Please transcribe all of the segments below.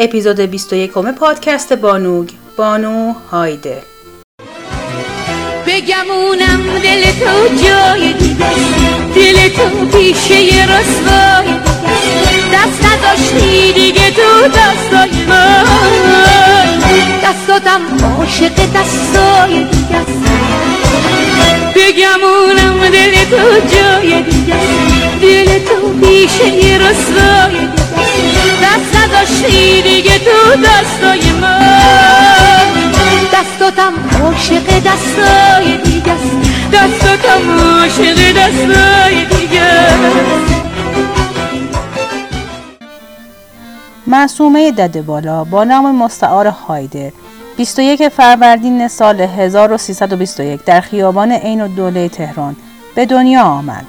اپیزود 21 پادکست بانوگ بانو هایده. بگمونم دل تو جای دل تو پیشه رسوای دست نداشتی دیگه تو دستای من دستاتم عاشق دستای دیگه بگمونم دل تو جای دل تو پیشه رسوای نداشتی دیگه تو دستای من. دستاتم عاشق دستای دیگه دستاتم عاشق دستای دیگه معصومه دده بالا با نام مستعار هایده 21 فروردین سال 1321 در خیابان عین الدوله تهران به دنیا آمد.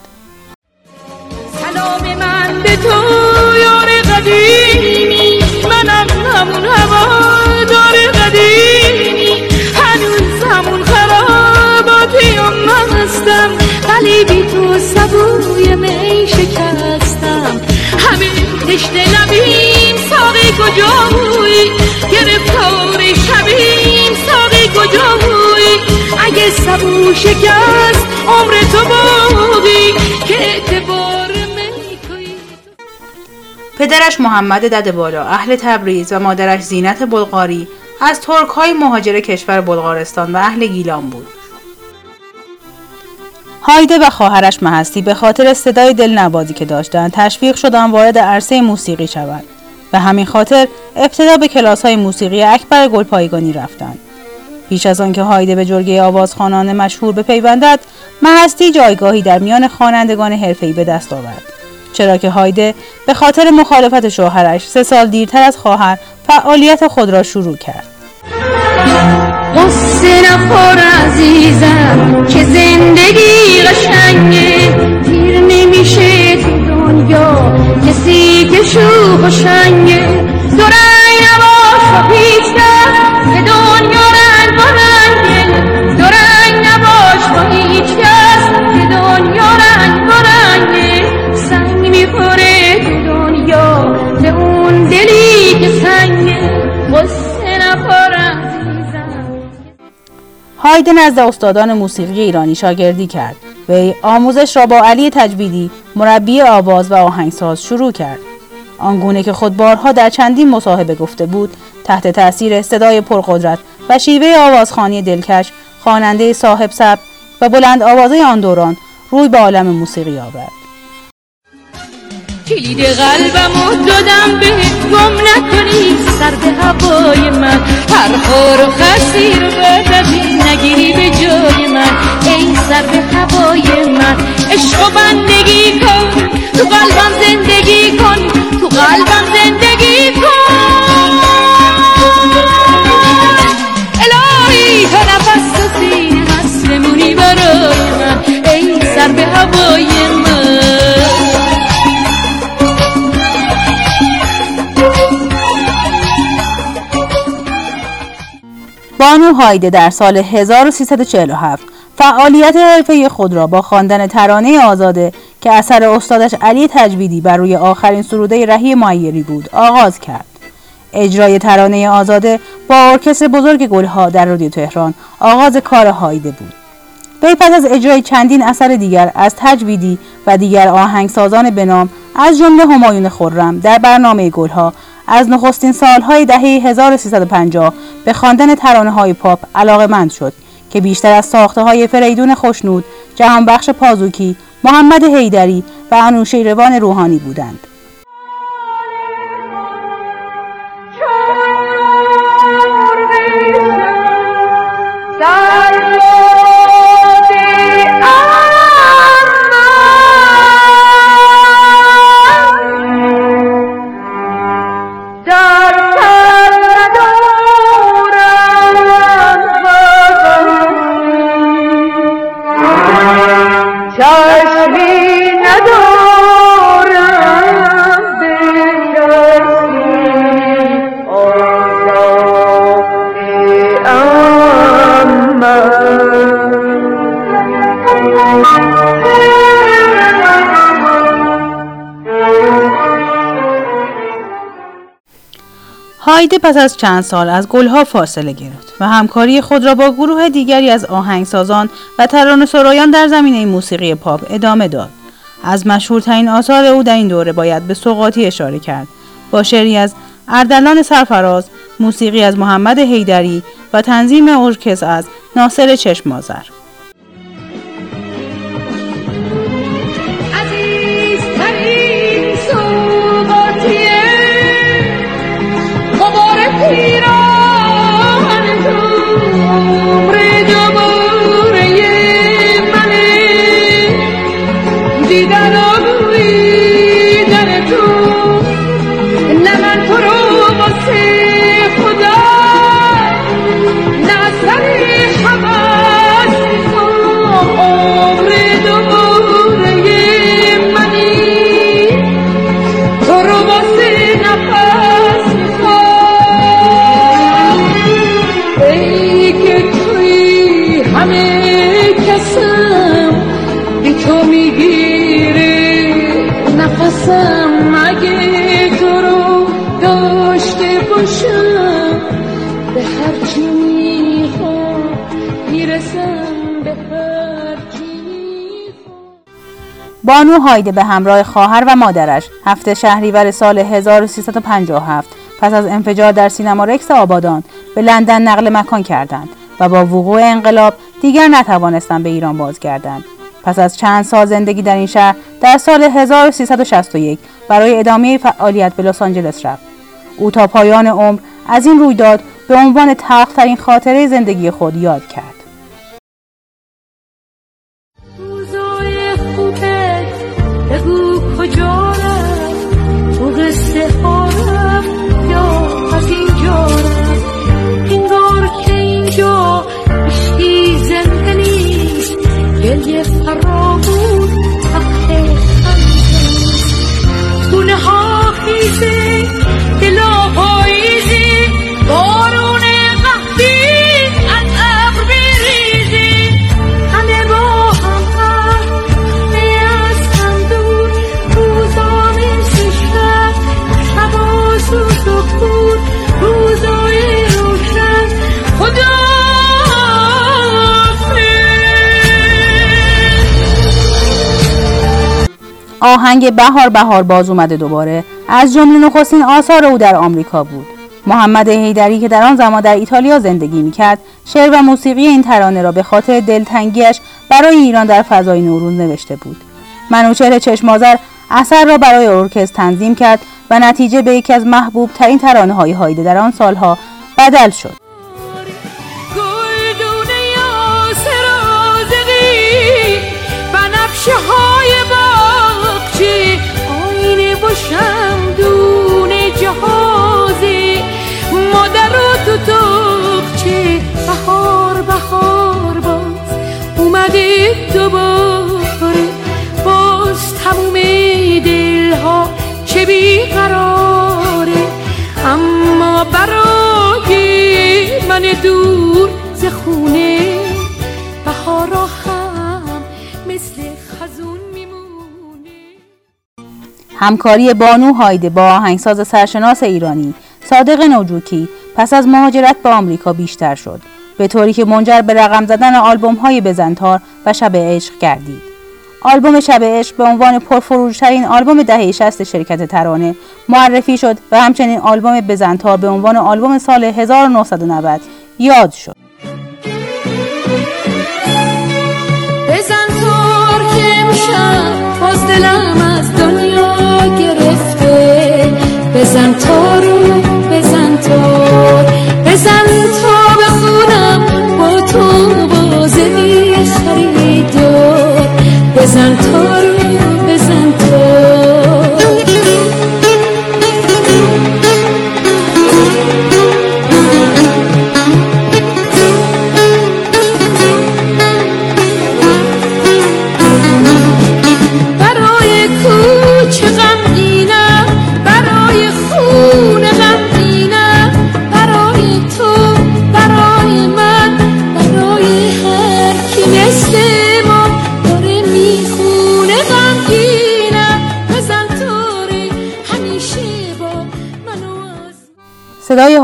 سلام من به تو یار قدیمی منم همون هوادار قدیمی. هنوز همون خراباتی هم هستم. ولی بی تو سبوی می شکستم. همین تشت لبیم ساقی کجایی گرفتار شبیم ساقی کجایی اگه سبو شکست عمر تو باقی که اعتبار پدرش محمد دده بالا اهل تبریز و مادرش زینت بلغاری از ترک های مهاجر کشور بلغارستان و اهل گیلان بود. هایده و خواهرش مهستی به خاطر صدای دلنوازی که داشتند تشویق شدند وارد عرصه موسیقی شوند و همین خاطر ابتدا به کلاس های موسیقی اکبر گلپایگانی رفتند. پیش از آنکه هایده به جرگه آوازخوانان مشهور بپیوندد مهستی جایگاهی در میان خوانندگان حرفه‌ای به دست آورد چرا که هایده به خاطر مخالفت شوهرش سه سال دیرتر از خواهر فعالیت خود را شروع کرد. قصه نخور عزیزم که زندگی قشنگه. دیر نمیشه تو دنیا کسی که شوخ و شنگه. دو رنگ نباش و هیچ هایده نزد استادان موسیقی ایرانی شاگردی کرد. وی آموزش را با علی تجویدی مربی آواز و آهنگساز شروع کرد. آنگونه که خود بارها در چندین مصاحبه گفته بود تحت تاثیر صدای پرقدرت و شیوه آوازخوانی دلکش خواننده صاحب سبک و بلند آوازه آن دوران روی به عالم موسیقی آورد. کلید قلبم دادم به گم نکنی سر به هوای من. هر خور و خسی رو بردبی نگیری به جای من. ای بانو هایده در سال 1347 فعالیت حرفه خود را با خواندن ترانه آزاده که اثر استادش علی تجویدی بر روی آخرین سروده رهی معیری بود آغاز کرد. اجرای ترانه آزاده با ارکستر بزرگ گلها در رادیو تهران آغاز کار هایده بود. وی پس از اجرای چندین اثر دیگر از تجویدی و دیگر آهنگسازان بنام از جمله همایون خرم در برنامه گلها از نخستین سالهای دهه 1350 به خواندن ترانه های پاپ علاقمند شد که بیشتر از ساخته های فریدون خوشنود، جهانبخش پازوکی، محمد حیدری و انوشیروان روحانی بودند. هایده پس از چند سال از گلها فاصله گرفت و همکاری خود را با گروه دیگری از آهنگسازان و ترانه سرایان در زمینه موسیقی پاپ ادامه داد. از مشهورترین آثار او در این دوره باید به سقاطی اشاره کرد با شعری از اردلان سرفراز، موسیقی از محمد حیدری و تنظیم ارکستر از ناصر چشمازر. بانو هایده به همراه خواهر و مادرش هفته شهریور سال 1357 پس از انفجار در سینما رکس آبادان به لندن نقل مکان کردند و با وقوع انقلاب دیگر نتوانستند به ایران بازگردند. پس از چند سال زندگی در این شهر در سال 1361 برای ادامه فعالیت به لس آنجلس رفت. او تا پایان عمر از این رویداد به عنوان تلخترین خاطره زندگی خود یاد کرد. Who have paid? Who have? آهنگ بهار بهار باز اومده دوباره. از جمله نخستین آثار او در آمریکا بود. محمد هیدری که در آن زمان در ایتالیا زندگی می‌کرد شعر و موسیقی این ترانه را به خاطر دلتنگیش برای ایران در فضای نوروز نوشته بود. منوچهر چشمازر اثر را برای ارکستر تنظیم کرد و نتیجه به یکی از محبوب ترین ترانه های هایده در آن سالها بدل شد. شمدون دوباره باز تموم دلها چه بیقراره. اما برای من دور ز خونه بهارا هم مثل خزون همکاری بانو هایده با آهنگساز سرشناس ایرانی صادق نوجوکی پس از مهاجرت به آمریکا بیشتر شد. به طوری که منجر به رقم زدن آلبوم های بزنتار و شب عشق گردید. آلبوم شب عشق به عنوان پرفروشترین آلبوم دهه 60 شرکت ترانه معرفی شد و همچنین آلبوم بزنتار به عنوان آلبوم سال 1990 یاد شد. باز دلم از دنیا گرفته. بزن تا رو بزن تا بزن تا بزن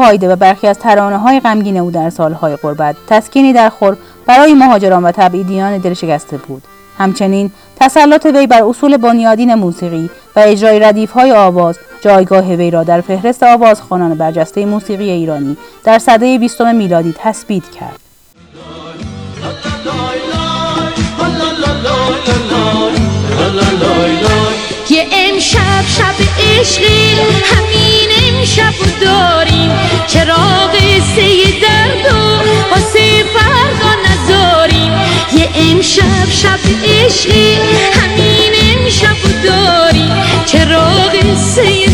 هایده و برخی از ترانه های غمگین او در سالهای قربت تسکینی در خور برای مهاجران و تبعیدیان دل شکسته بود. همچنین تسلط وی بر اصول بنیادین موسیقی و اجرای ردیف های آواز جایگاه وی را در فهرست آوازخوانان برجسته موسیقی ایرانی در سده بیستم میلادی تثبیت کرد. یه امشب شب عشقی همین امشب داریم. چراغ سه درد و واسه فردا نذاریم. یه امشب شب عشقی همین امشب داریم. چراغ سه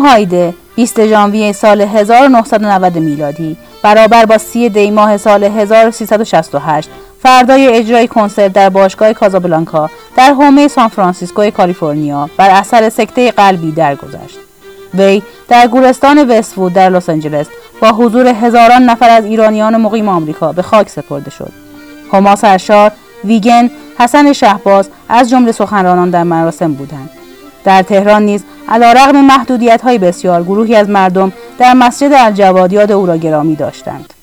هایده 20 ژانویه سال 1990 میلادی برابر با 30 دی ماه سال 1368 فردای اجرای کنسرت در باشگاه کازابلانکا در حومه سان فرانسیسکو کالیفرنیا بر اثر سکته قلبی درگذشت. وی در گورستان وستوود در لس آنجلس با حضور هزاران نفر از ایرانیان مقیم آمریکا به خاک سپرده شد. هما سرشار، ویگن، حسن شهباز از جمله سخنرانان در مراسم بودند. در تهران نیز علیرغم محدودیت های بسیار گروهی از مردم در مسجد الجواد یاد او را گرامی داشتند.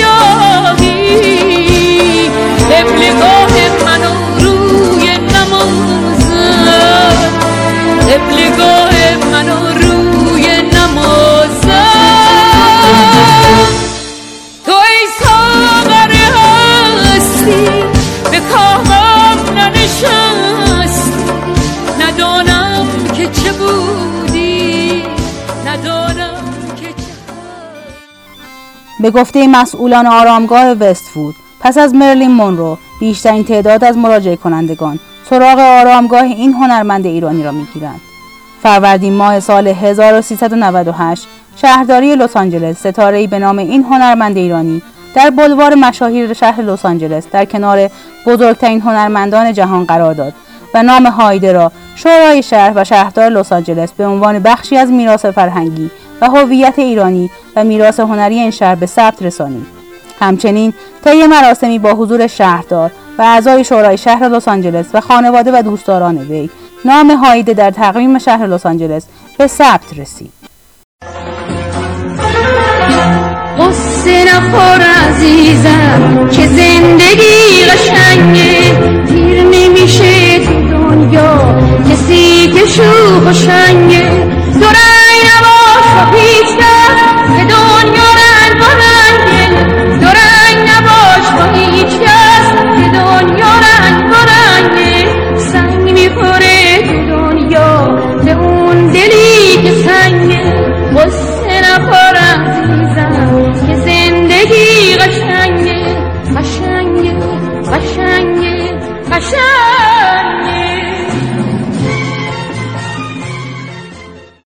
안. به گفته مسئولان آرامگاه وستفود پس از مرلین مونرو بیشترین تعداد از مراجعه کنندگان سراغ آرامگاه این هنرمند ایرانی را می‌گیرند. فروردین ماه سال 1398 شهرداری لس آنجلس ستاره‌ای به نام این هنرمند ایرانی در بلوار مشاهیر شهر لس آنجلس در کنار بزرگترین هنرمندان جهان قرار داد و نام هایده را شورای شهر و شهردار لس آنجلس به عنوان بخشی از میراث فرهنگی و هویت ایرانی و میراث هنری این شهر به ثبت رسانید همچنین طی مراسمی با حضور شهردار و اعضای شورای شهر لس آنجلس و خانواده و دوستداران وی نام هایده در تقویم شهر لس آنجلس به ثبت رسید. قصه و pista, se do